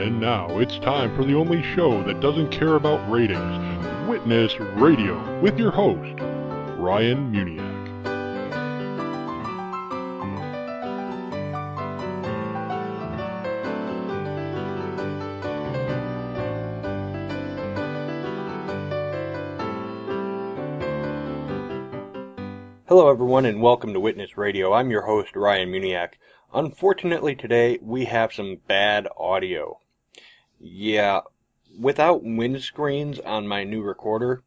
And now it's time for the only show that doesn't care about ratings Witness Radio with your host, Ryan Muniak. Hello, everyone, and welcome to Witness Radio. I'm your host, Ryan Muniak. Unfortunately, today we have some bad audio. Yeah, without windscreens on my new recorder,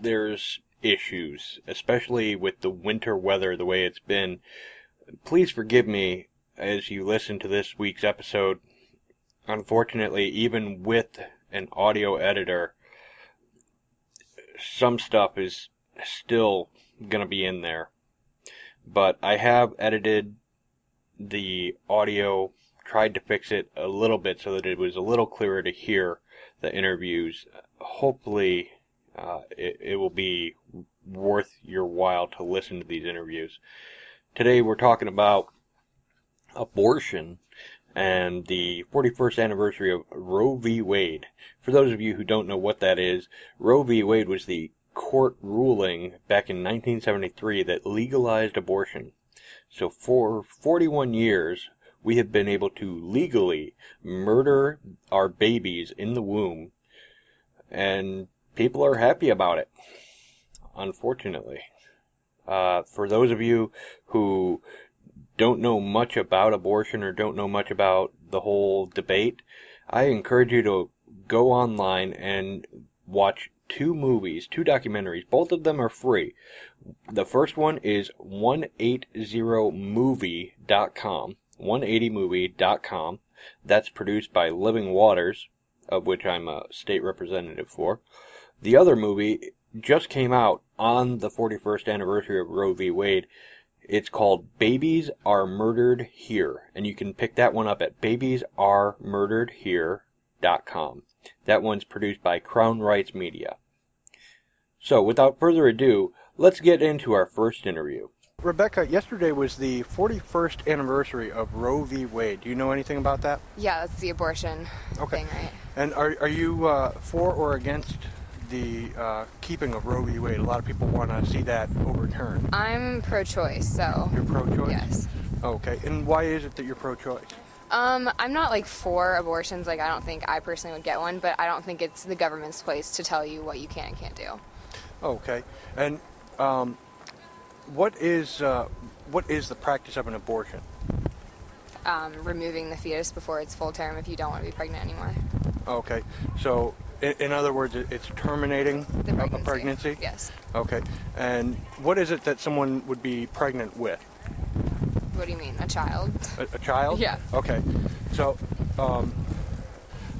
there's issues, especially with the winter weather the way it's been. Please forgive me as you listen to this week's episode. Unfortunately, even with an audio editor, some stuff is still going to be in there. But I have edited the audio, tried to fix it a little bit so that it was a little clearer to hear the interviews. Hopefully, uh, it, it will be worth your while to listen to these interviews. Today we're talking about abortion and the 41st anniversary of Roe v. Wade. For those of you who don't know what that is, Roe v. Wade was the court ruling back in 1973 that legalized abortion. So for 41 years, we have been able to legally murder our babies in the womb, and people are happy about it, unfortunately. Uh, for those of you who don't know much about abortion or don't know much about the whole debate, I encourage you to go online and watch two movies, two documentaries. Both of them are free. The first one is 180movie.com. 180movie.com. That's produced by Living Waters, of which I'm a state representative for. The other movie just came out on the 41st anniversary of Roe v. Wade. It's called Babies Are Murdered Here, and you can pick that one up at babiesaremurderedhere.com. That one's produced by Crown Rights Media. So, without further ado, let's get into our first interview. Rebecca, yesterday was the 41st anniversary of Roe v. Wade. Do you know anything about that? Yeah, that's the abortion Okay. thing, right? And are, are you uh, for or against the uh, keeping of Roe v. Wade? A lot of people want to see that overturned. I'm pro-choice, so You're pro-choice? yes. Okay. And why is it that you're pro-choice? Um, I'm not like for abortions. Like, I don't think I personally would get one, but I don't think it's the government's place to tell you what you can and can't do. Okay. And um, what is uh, what is the practice of an abortion? Um, removing the fetus before it's full term if you don't want to be pregnant anymore. Okay. So, in, in other words, it's terminating pregnancy. a pregnancy? Yes. Okay. And what is it that someone would be pregnant with? What do you mean, a child? A, a child? Yeah. Okay. So, um,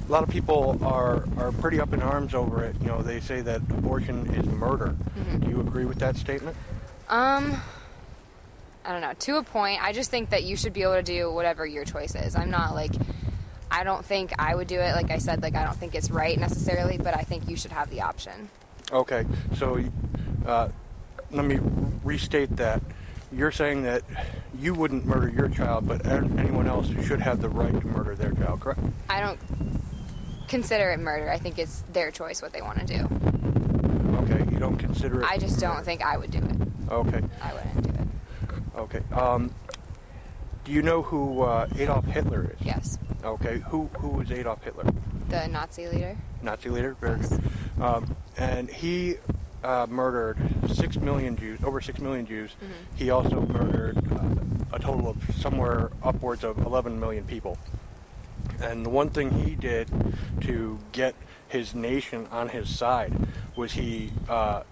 a lot of people are are pretty up in arms over it. You know, they say that abortion is murder. Mhm. Do you agree with that statement? Um, I don't know. To a point, I just think that you should be able to do whatever your choice is. I'm not like, I don't think I would do it. Like I said, like I don't think it's right necessarily, but I think you should have the option. Okay. So, uh, let me restate that. You're saying that you wouldn't murder your child, but anyone else should have the right to murder their child, correct? I don't consider it murder. I think it's their choice what they want to do. Okay. You don't consider it. I just don't think I would do it. Okay. I wouldn't do it. Okay. Um, do you know who uh, Adolf Hitler is? Yes. Okay. Who who was Adolf Hitler? The Nazi leader? Nazi leader. Very Yes. good. Um, and he uh, murdered six million Jews, over six million Jews. Mhm. He also murdered uh, a total of somewhere upwards of 11 million people. And the one thing he did to get his nation on his side was he uh,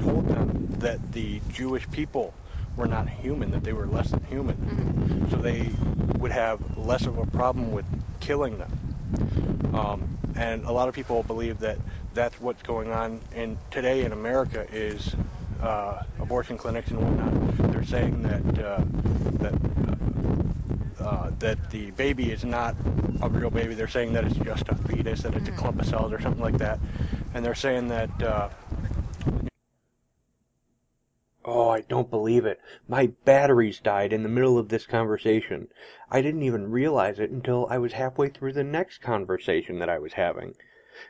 told them that the Jewish people were not human, that they were less than human. Mhm. So they would have less of a problem with killing them. Um, and a lot of people believe that that's what's going on in today in America is uh, abortion clinics and whatnot. They're saying that uh, that uh, that the baby is not a real baby. They're saying that it's just a fetus, that it's a Mhm. clump of cells or something like that. And they're saying that. Uh, oh, Oh, I don't believe it. My batteries died in the middle of this conversation. I didn't even realize it until I was halfway through the next conversation that I was having.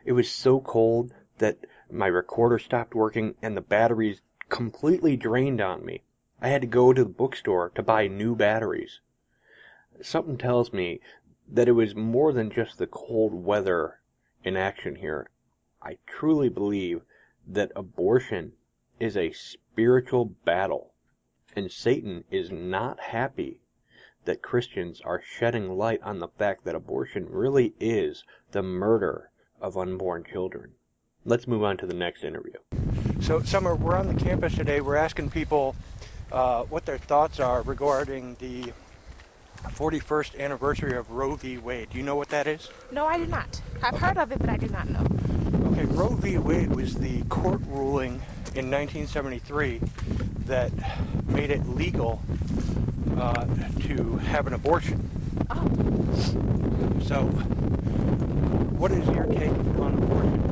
It was so cold that my recorder stopped working and the batteries completely drained on me. I had to go to the bookstore to buy new batteries. Something tells me that it was more than just the cold weather in action here. I truly believe that abortion is a spiritual battle, and Satan is not happy that Christians are shedding light on the fact that abortion really is the murder of unborn children. Let's move on to the next interview. So, Summer, we're on the campus today. We're asking people uh, what their thoughts are regarding the 41st anniversary of Roe v. Wade. Do you know what that is? No, I do not. I've heard of it, but I do not know. Okay, Roe v. Wade was the court ruling in 1973 that made it legal uh, to have an abortion. Oh, So, what is your take on abortion?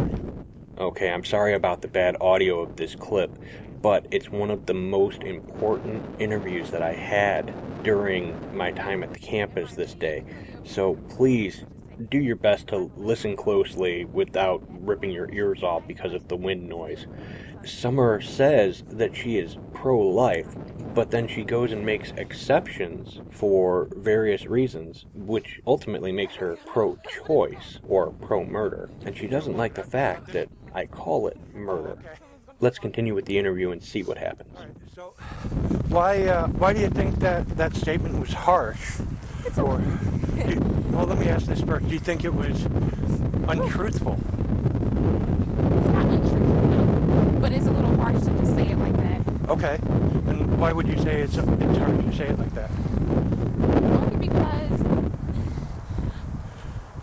Okay, I'm sorry about the bad audio of this clip, but it's one of the most important interviews that I had during my time at the campus this day. So please do your best to listen closely without ripping your ears off because of the wind noise. Summer says that she is pro life, but then she goes and makes exceptions for various reasons, which ultimately makes her pro choice or pro murder. And she doesn't like the fact that I call it murder. Let's continue with the interview and see what happens. All right. So, why uh, why do you think that that statement was harsh? Or, do you- well, let me ask this first. Do you think it was untruthful? it's not untruthful, no. But it's a little harsh to just say it like that. Okay. And why would you say it's it's harsh to say it like that? Only because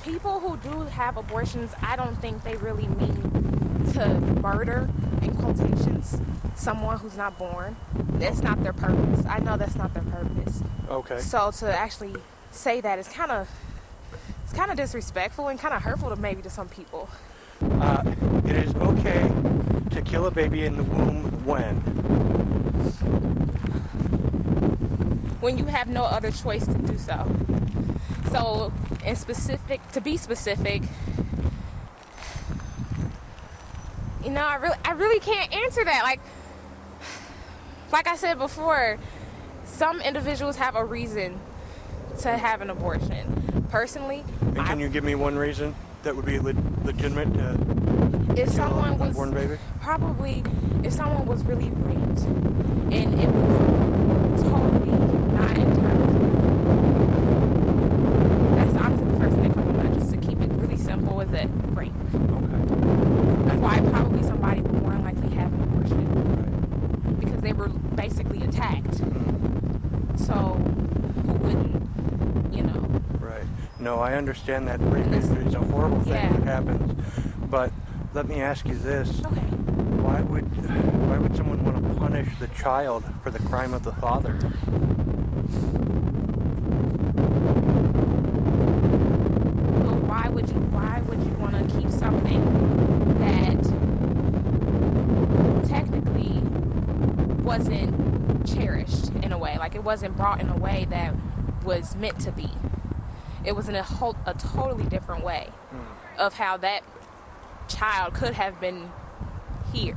people who do have abortions, I don't think they really mean to murder, in quotations, someone who's not born. That's not their purpose. I know that's not their purpose. Okay. So to actually say that is kind of it's kind of disrespectful and kind of hurtful to maybe to some people. Uh, it is okay to kill a baby in the womb when. When you have no other choice to do so. So, in specific, to be specific, you know, I really, I really can't answer that. Like, like I said before, some individuals have a reason to have an abortion. Personally, And I, can you give me one reason that would be le- legitimate to if someone was probably if someone was really raped and it was totally not intended. That's honestly the first thing that comes to mind. Just to keep it really simple, is that rape. Okay. That's why probably somebody would more than likely have an abortion Right. because they were basically attacked. Mhm. So who wouldn't, you know? Right. No, I understand that rape And is, it's- is a horrible thing yeah. that happens. But let me ask you this. Okay. Why would why would someone want to punish the child for the crime of the father? Well, why would you why would you want to keep something that technically wasn't cherished in a way like it wasn't brought in a way that was meant to be it was in a whole a totally different way Hmm. of how that child could have been here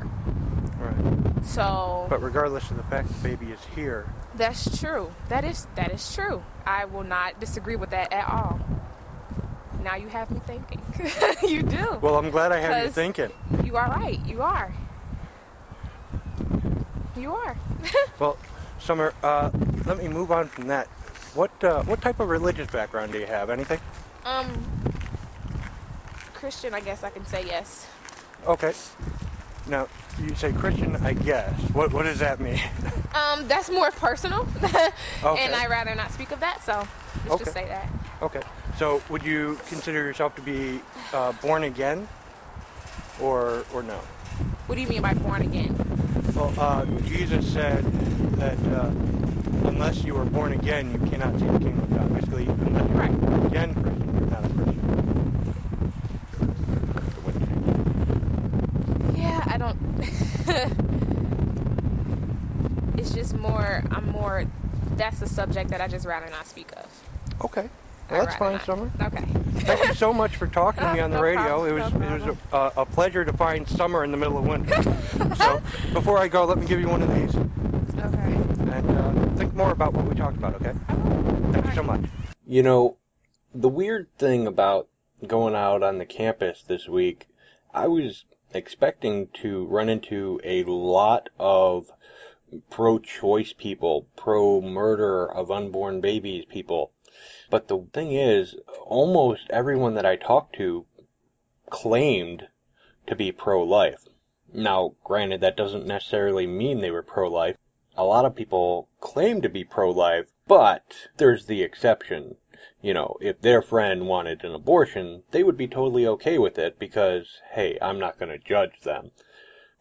Right. so But regardless of the fact the baby is here, that's true that is that is true i will not disagree with that at all now you have me thinking you do well, I'm glad I have you thinking. You are right. You are. You are. Well, Summer, uh, let me move on from that. What uh, what type of religious background do you have? Anything? um, Christian, I guess I can say yes. Okay. Now you say Christian, I guess. What what does that mean? Um, that's more personal, Okay. and I'd rather not speak of that. So let's Okay. just say that. okay. So would you consider yourself to be uh, born again, or or no? What do you mean by born again? Well, uh, Jesus said that uh, unless you are born again, you cannot see the kingdom of God. Basically, unless you're Right. born again Christian, you're not a Christian. The wind change. Yeah, I don't. it's just more. I'm more. That's a subject that I just rather not speak of. Okay. Well, that's fine, Summer. Okay. Thank you so much for talking to me on the No radio. problem, it was no it was a, uh, a pleasure to find summer in the middle of winter. so before I go, let me give you one of these Okay. and uh, think more about what we talked about. Okay? Thank you so much. You know, the weird thing about going out on the campus this week, I was expecting to run into a lot of pro-choice people, pro-murder of unborn babies people. But the thing is, almost everyone that I talked to claimed to be pro-life. Now, granted, that doesn't necessarily mean they were pro-life. A lot of people claim to be pro-life, but there's the exception. You know, if their friend wanted an abortion, they would be totally okay with it because, hey, I'm not going to judge them.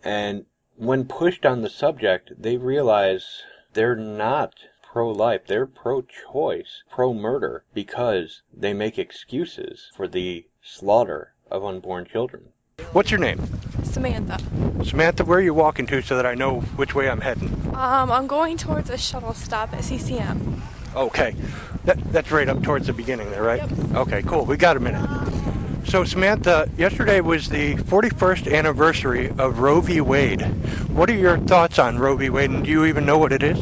And when pushed on the subject, they realize they're not pro-life, they're pro-choice, pro-murder, because they make excuses for the slaughter of unborn children. What's your name? Samantha. Samantha, where are you walking to so that I know which way I'm heading? Um, I'm going towards a shuttle stop at CCM. Okay. That, that's right up towards the beginning there, right? Yep. Okay, cool. We got a minute. So, Samantha, yesterday was the 41st anniversary of Roe v. Wade. What are your thoughts on Roe v. Wade, and do you even know what it is?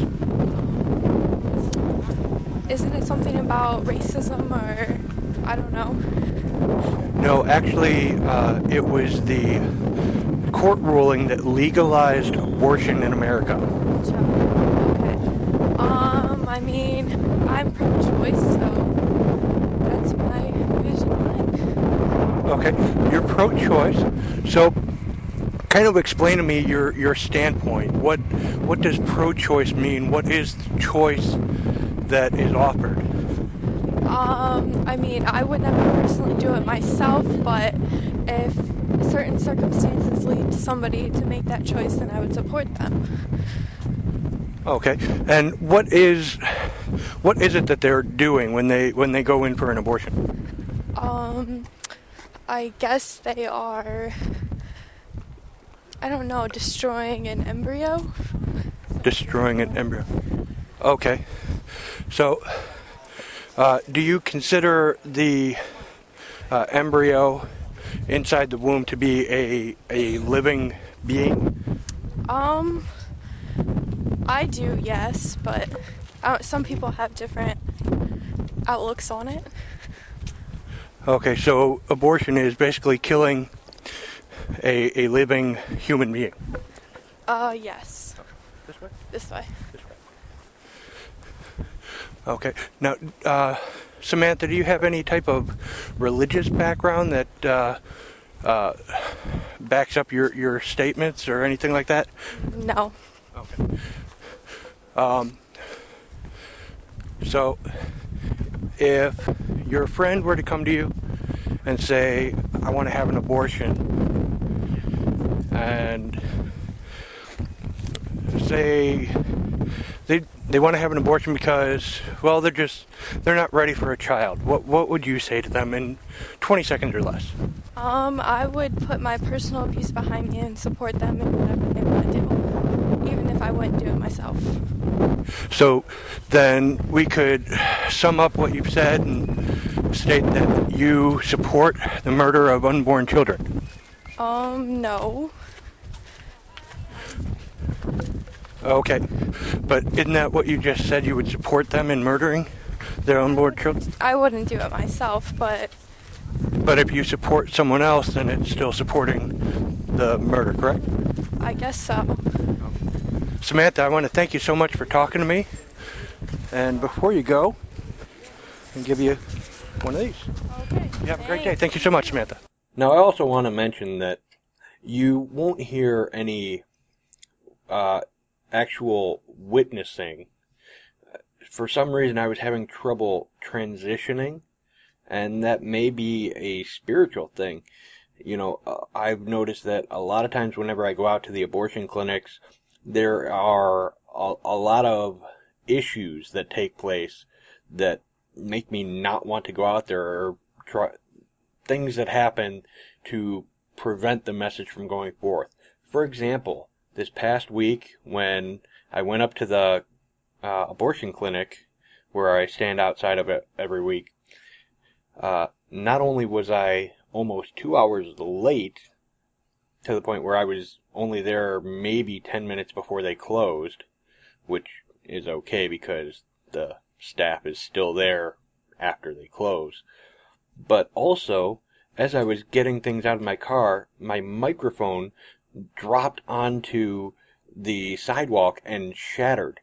Isn't it something about racism or I don't know? No, actually, uh, it was the court ruling that legalized abortion in America. Okay. Um, I mean, I'm pro-choice, so that's my vision on it. Okay, you're pro-choice, so kind of explain to me your your standpoint. What what does pro-choice mean? What is the choice that is offered? Um, I mean, I would never personally do it myself, but if certain circumstances lead somebody to make that choice, then I would support them. Okay, and what is what is it that they're doing when they when they go in for an abortion? Um, I guess they are, I don't know, destroying an embryo. Destroying an embryo. Okay, so uh, do you consider the uh, embryo inside the womb to be a a living being? Um, I do, yes, but uh, some people have different outlooks on it. Okay, so abortion is basically killing a, a living human being. Uh, yes. This? This way. This way. Okay. Now, uh, Samantha, do you have any type of religious background that uh, uh, backs up your, your statements or anything like that? No. Okay. Um, so, if your friend were to come to you and say, I want to have an abortion, and say they they want to have an abortion because well they're just they're not ready for a child what what would you say to them in 20 seconds or less Um, I would put my personal views behind me and support them in whatever they want to do, even if I wouldn't do it myself. so then we could sum up what you've said and state that you support the murder of unborn children Um, no. Okay but isn't that what you just said you would support them in murdering their unborn children I wouldn't do it myself, but but if you support someone else then it's still supporting the murder correct I guess so. Samantha, I want to thank you so much for talking to me. And before you go, I'll give you one of these. Okay. You have a great day. Thank you so much, Samantha. Now, I also want to mention that you won't hear any uh, actual witnessing. For some reason, I was having trouble transitioning, and that may be a spiritual thing. You know, uh, I've noticed that a lot of times whenever I go out to the abortion clinics, there are a, a lot of issues that take place that make me not want to go out there or try things that happen to prevent the message from going forth. For example, this past week when I went up to the uh, abortion clinic where I stand outside of it every week. Uh, not only was I almost two hours late to the point where I was only there maybe 10 minutes before they closed, which is okay because the staff is still there after they close. But also, as I was getting things out of my car, my microphone dropped onto the sidewalk and shattered.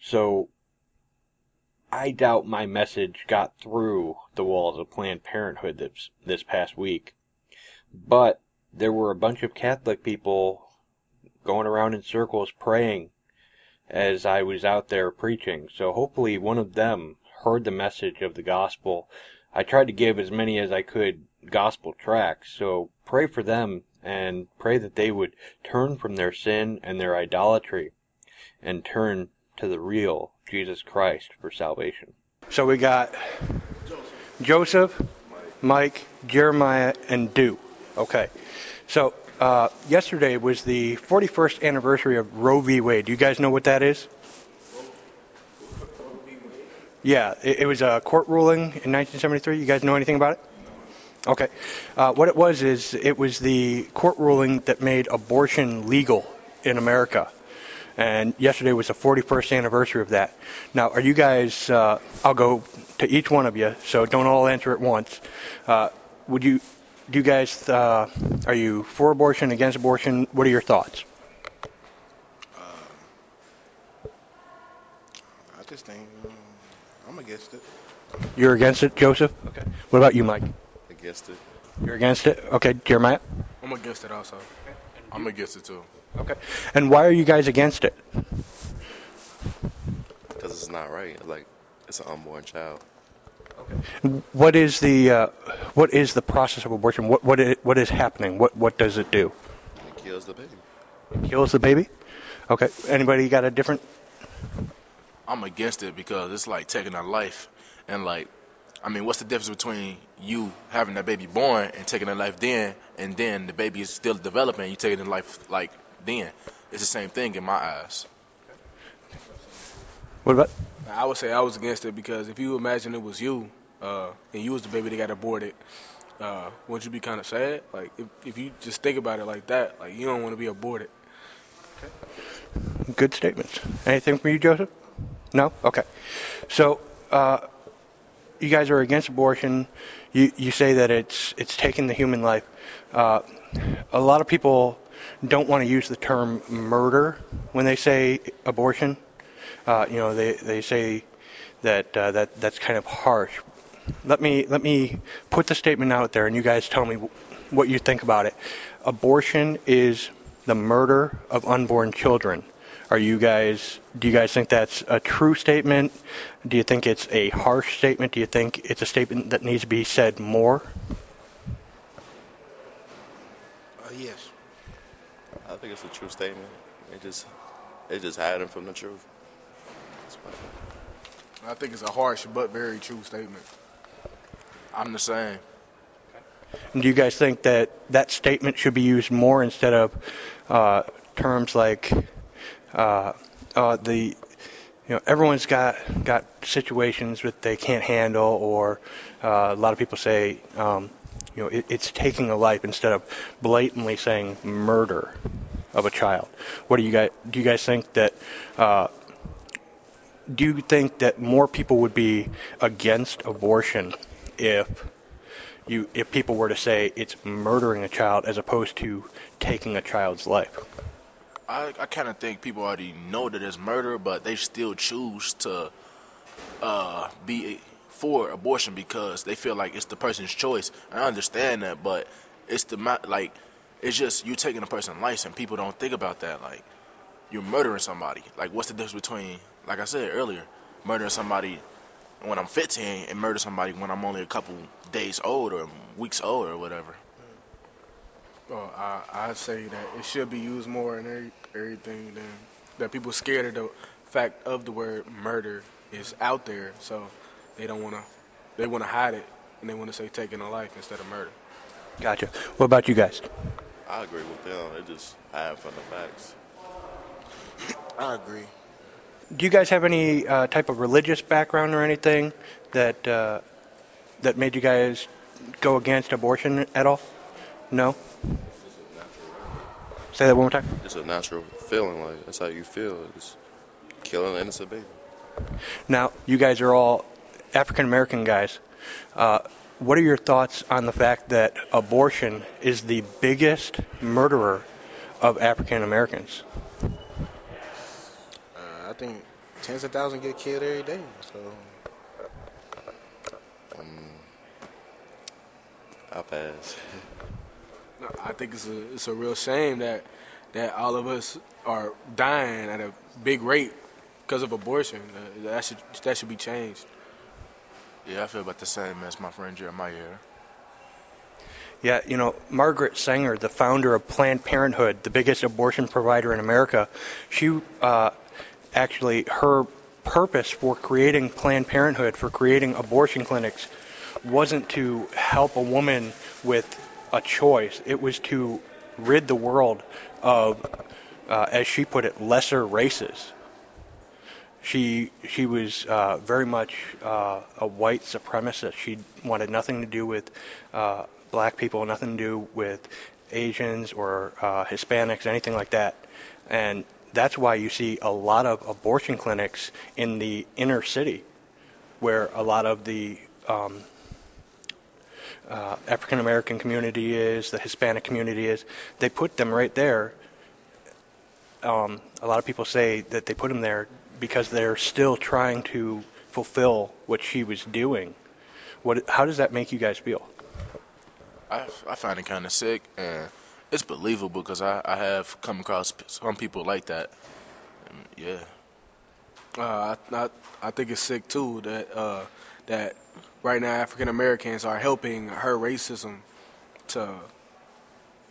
So I doubt my message got through the walls of Planned Parenthood this, this past week. But there were a bunch of Catholic people going around in circles praying as I was out there preaching. So hopefully one of them heard the message of the gospel. I tried to give as many as I could gospel tracts. So pray for them and pray that they would turn from their sin and their idolatry and turn to the real Jesus Christ for salvation. So we got Joseph, Mike, Jeremiah, and Dew. Okay. So uh, yesterday was the 41st anniversary of Roe v. Wade. Do you guys know what that is? Yeah, it, it was a court ruling in 1973. You guys know anything about it? Okay. Uh, what it was is it was the court ruling that made abortion legal in America. And yesterday was the 41st anniversary of that. Now, are you guys, uh, I'll go to each one of you, so don't all answer at once. Uh, would you, do you guys, uh, are you for abortion, against abortion? What are your thoughts? I just think um, I'm against it. You're against it, Joseph? Okay. What about you, Mike? Against it. You're against it? Okay, Jeremiah? I'm against it also. I'm against it too. Okay. And why are you guys against it? Because it's not right. Like, it's an unborn child. Okay. What is the uh, what is the process of abortion? What what is, what is happening? What what does it do? It kills the baby. It kills the baby. Okay. Anybody got a different? I'm against it because it's like taking a life. And like, I mean, what's the difference between you having that baby born and taking a life then, and then the baby is still developing, you taking a life like then? It's the same thing in my eyes. What about? I would say I was against it because if you imagine it was you uh, and you was the baby that got aborted, uh, wouldn't you be kind of sad? Like if, if you just think about it like that, like you don't want to be aborted. Okay. Good statements. Anything from you, Joseph? No? Okay. So, uh, you guys are against abortion. You, you say that it's, it's taking the human life. Uh, a lot of people don't want to use the term murder when they say abortion. Uh, you know, they, they say that, uh, that that's kind of harsh. Let me, let me put the statement out there and you guys tell me what you think about it. Abortion is the murder of unborn children. Are you guys? Do you guys think that's a true statement? Do you think it's a harsh statement? Do you think it's a statement that needs to be said more? Uh, yes. I think it's a true statement. It just, it just hiding from the truth. I think it's a harsh but very true statement. I'm the same. And do you guys think that that statement should be used more instead of uh, terms like uh, uh, the you know everyone's got got situations that they can't handle, or uh, a lot of people say um, you know it, it's taking a life instead of blatantly saying murder of a child. What do you guys do? You guys think that? Uh, do you think that more people would be against abortion if you if people were to say it's murdering a child as opposed to taking a child's life? I, I kind of think people already know that it's murder, but they still choose to uh, be for abortion because they feel like it's the person's choice. I understand that, but it's the like it's just you taking a person's life, and people don't think about that. Like you're murdering somebody. Like what's the difference between, like I said earlier, murdering somebody when I'm 15 and murder somebody when I'm only a couple days old or weeks old or whatever. Well, I I say that it should be used more in every, everything than that. People scared of the fact of the word murder is out there, so they don't want to. They want to hide it, and they want to say taking a life instead of murder. Gotcha. What about you guys? I agree with them. It just hiding from the facts. I agree. do you guys have any uh, type of religious background or anything that uh, that made you guys go against abortion at all? No. Say that one more time. It's a natural feeling. Like that's how you feel. It's killing an innocent baby. Now, you guys are all African American guys. Uh, what are your thoughts on the fact that abortion is the biggest murderer of African Americans? Uh, I think tens of thousands get killed every day. So Um, I'll pass. no, I think it's a it's a real shame that that all of us are dying at a big rate because of abortion. Uh, that should that should be changed. Yeah, I feel about the same as my friend Jeremiah. Yeah, you know, Margaret Sanger, the founder of Planned Parenthood, the biggest abortion provider in America, she uh, actually, her purpose for creating Planned Parenthood, for creating abortion clinics, wasn't to help a woman with a choice. It was to rid the world of, uh, as she put it, lesser races. She she was uh, very much uh, a white supremacist. She wanted nothing to do with uh, black people, nothing to do with Asians or uh, Hispanics, anything like that. And that's why you see a lot of abortion clinics in the inner city, where a lot of the um, uh, African American community is, the Hispanic community is. They put them right there. Um, a lot of people say that they put them there because they're still trying to fulfill what she was doing. What? How does that make you guys feel? I, I find it kind of sick, and it's believable because I, I have come across some people like that. And yeah, Uh, I, I I think it's sick too that uh, that right now African Americans are helping her racism to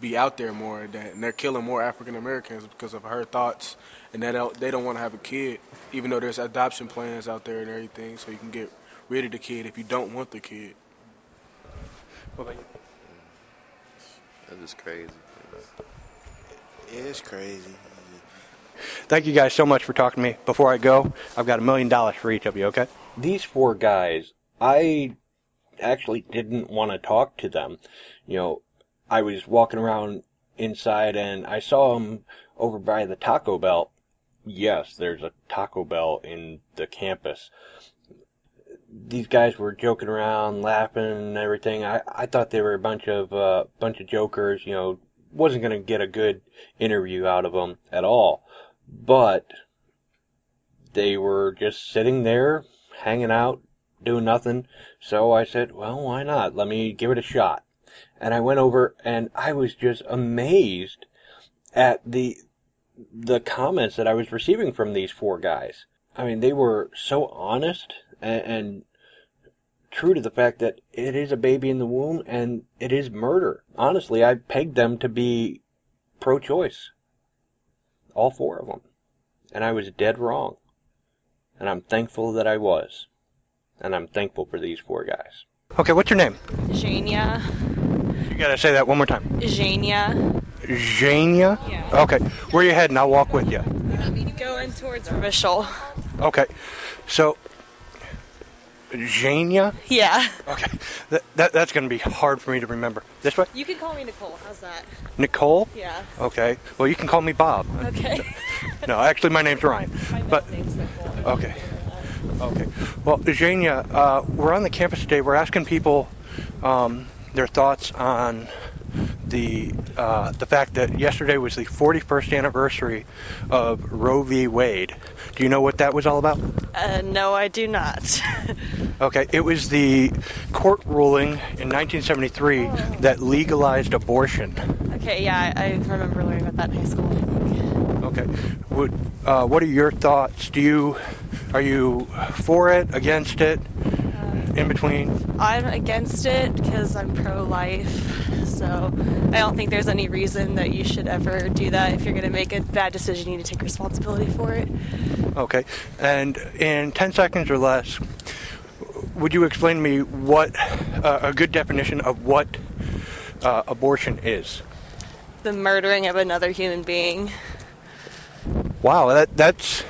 be out there more. That and they're killing more African Americans because of her thoughts, and that don't- they don't want to have a kid, even though there's adoption plans out there and everything, so you can get rid of the kid if you don't want the kid. That's just crazy. It's crazy. Thank you guys so much for talking to me. Before I go, I've got a million dollars for each of you. Okay? These four guys, I actually didn't want to talk to them. You know, I was walking around inside and I saw them over by the Taco Bell. Yes, there's a Taco Bell in the campus. These guys were joking around, laughing and everything. I, I thought they were a bunch of, uh, bunch of jokers, you know, wasn't gonna get a good interview out of them at all. But, they were just sitting there, hanging out, doing nothing. So I said, well, why not? Let me give it a shot. And I went over and I was just amazed at the the comments that I was receiving from these four guys. I mean, they were so honest and, and true to the fact that it is a baby in the womb and it is murder. Honestly, I pegged them to be pro-choice. All four of them. And I was dead wrong. And I'm thankful that I was. And I'm thankful for these four guys. Okay. What's your name? Jania. You gotta say that one more time. Jania. Jania. Yeah. Okay. Where you heading? I'll walk with you. Going towards Revishal. Okay. So, Jania. Yeah. Okay. That, that that's gonna be hard for me to remember. This way. You can call me Nicole. How's that? Nicole. Yeah. Okay. Well, you can call me Bob. Okay. No, actually, my name's Ryan. My But name's Nicole. okay. Okay. Well, Eugenia, uh, we're on the campus today. We're asking people um, their thoughts on the uh, the fact that yesterday was the 41st anniversary of Roe v. Wade. Do you know what that was all about? Uh, no, I do not. Okay, it was the court ruling in 1973 that legalized abortion. okay, yeah, I, I remember learning about that in high school. Okay. What, uh, what are your thoughts? Do you are you for it, against it, in between? I'm against it because I'm pro-life. So I don't think there's any reason that you should ever do that. If you're going to make a bad decision, you need to take responsibility for it. Okay. And in 10 seconds or less, would you explain to me what uh, a good definition of what uh, abortion is? The murdering of another human being. Wow, that that's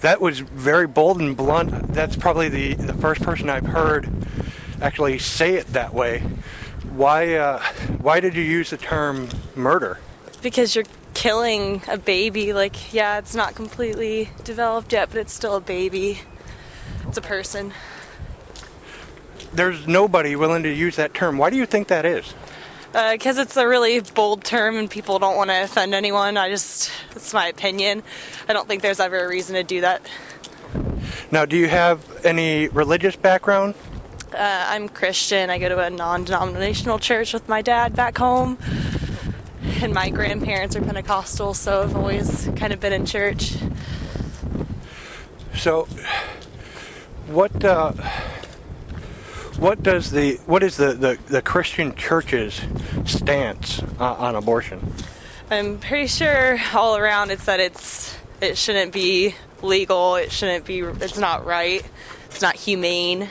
that was very bold and blunt. That's probably the, the first person I've heard actually say it that way. Why uh, why did you use the term murder? Because you're killing a baby. Like, yeah, it's not completely developed yet, but it's still a baby. It's a person. There's nobody willing to use that term. Why do you think that is? Because uh, it's a really bold term and people don't want to offend anyone. I just, it's my opinion. I don't think there's ever a reason to do that. Now, do you have any religious background? Uh, I'm Christian. I go to a non denominational church with my dad back home. And my grandparents are Pentecostal, so I've always kind of been in church. So, what uh, what does the what is the, the, the Christian church's stance uh, on abortion? I'm pretty sure all around it's that it's it shouldn't be legal. It shouldn't be. It's not right. It's not humane.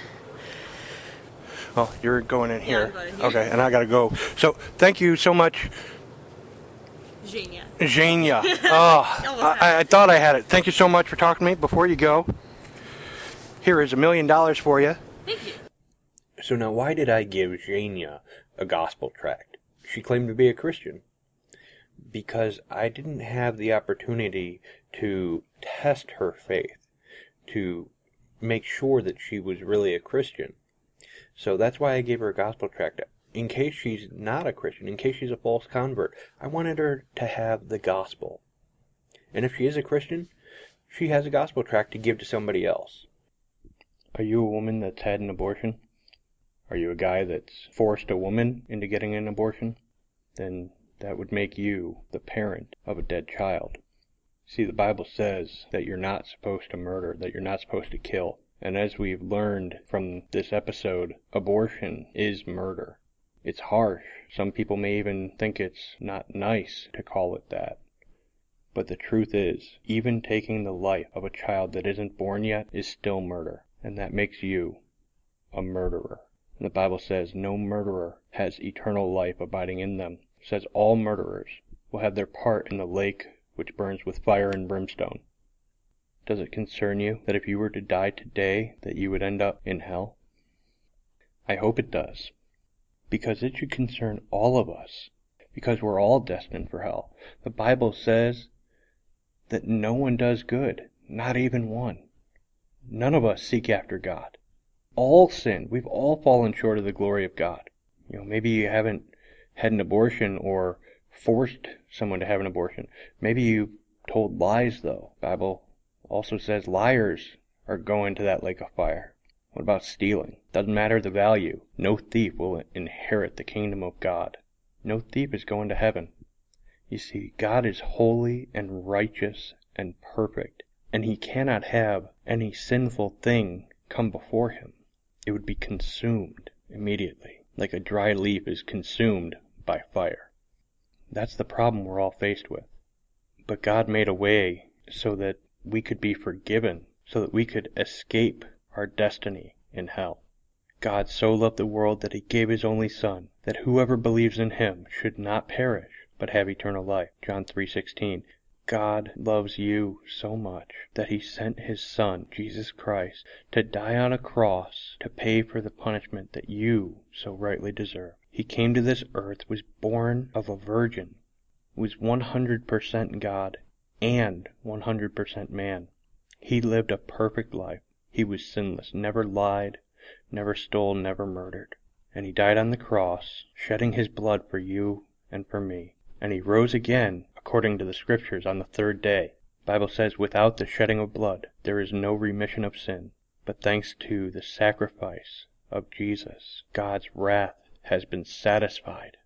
Well, you're going in here. Yeah, going in here. Okay, and I gotta go. So thank you so much. Genia. Zhenya. Oh, I, I thought I had it. Thank you so much for talking to me. Before you go, here is a million dollars for you. Thank you. So now why did I give Zhenya a gospel tract? She claimed to be a Christian. Because I didn't have the opportunity to test her faith, to make sure that she was really a Christian. So that's why I gave her a gospel tract. In case she's not a Christian, in case she's a false convert, I wanted her to have the gospel. And if she is a Christian, she has a gospel tract to give to somebody else. Are you a woman that's had an abortion? Are you a guy that's forced a woman into getting an abortion? Then that would make you the parent of a dead child. See, the Bible says that you're not supposed to murder, that you're not supposed to kill. And as we've learned from this episode, abortion is murder. It's harsh. Some people may even think it's not nice to call it that. But the truth is, even taking the life of a child that isn't born yet is still murder. And that makes you a murderer. The Bible says no murderer has eternal life abiding in them. It says all murderers will have their part in the lake which burns with fire and brimstone. Does it concern you that if you were to die today that you would end up in hell? I hope it does. Because it should concern all of us. Because we're all destined for hell. The Bible says that no one does good, not even one. None of us seek after God. All sin. We've all fallen short of the glory of God. You know, maybe you haven't had an abortion or forced someone to have an abortion. Maybe you told lies though. Bible also says liars are going to that lake of fire. What about stealing? Doesn't matter the value. No thief will inherit the kingdom of God. No thief is going to heaven. You see, God is holy and righteous and perfect, and he cannot have any sinful thing come before him. It would be consumed immediately, like a dry leaf is consumed by fire. That's the problem we're all faced with. But God made a way so that we could be forgiven, so that we could escape our destiny in hell. God so loved the world that he gave his only son, that whoever believes in him should not perish, but have eternal life. John 3:16. God loves you so much that he sent his son, Jesus Christ, to die on a cross to pay for the punishment that you so rightly deserve. He came to this earth, was born of a virgin, was 100% God and 100% man. He lived a perfect life. He was sinless, never lied, never stole, never murdered. And he died on the cross, shedding his blood for you and for me. And he rose again, according to the scriptures, on the third day. The Bible says, without the shedding of blood, there is no remission of sin. But thanks to the sacrifice of Jesus, God's wrath has been satisfied.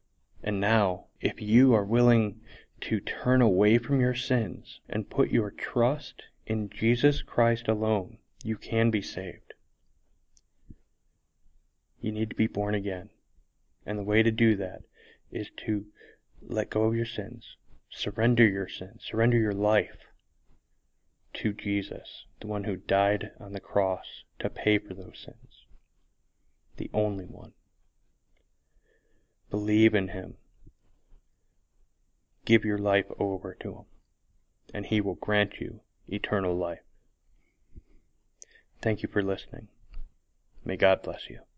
And now, if you are willing to turn away from your sins and put your trust in Jesus Christ alone, you can be saved. You need to be born again. And the way to do that is to let go of your sins, surrender your sins, surrender your life to Jesus, the one who died on the cross to pay for those sins, the only one. Believe in him. Give your life over to him, and he will grant you eternal life. Thank you for listening. May God bless you.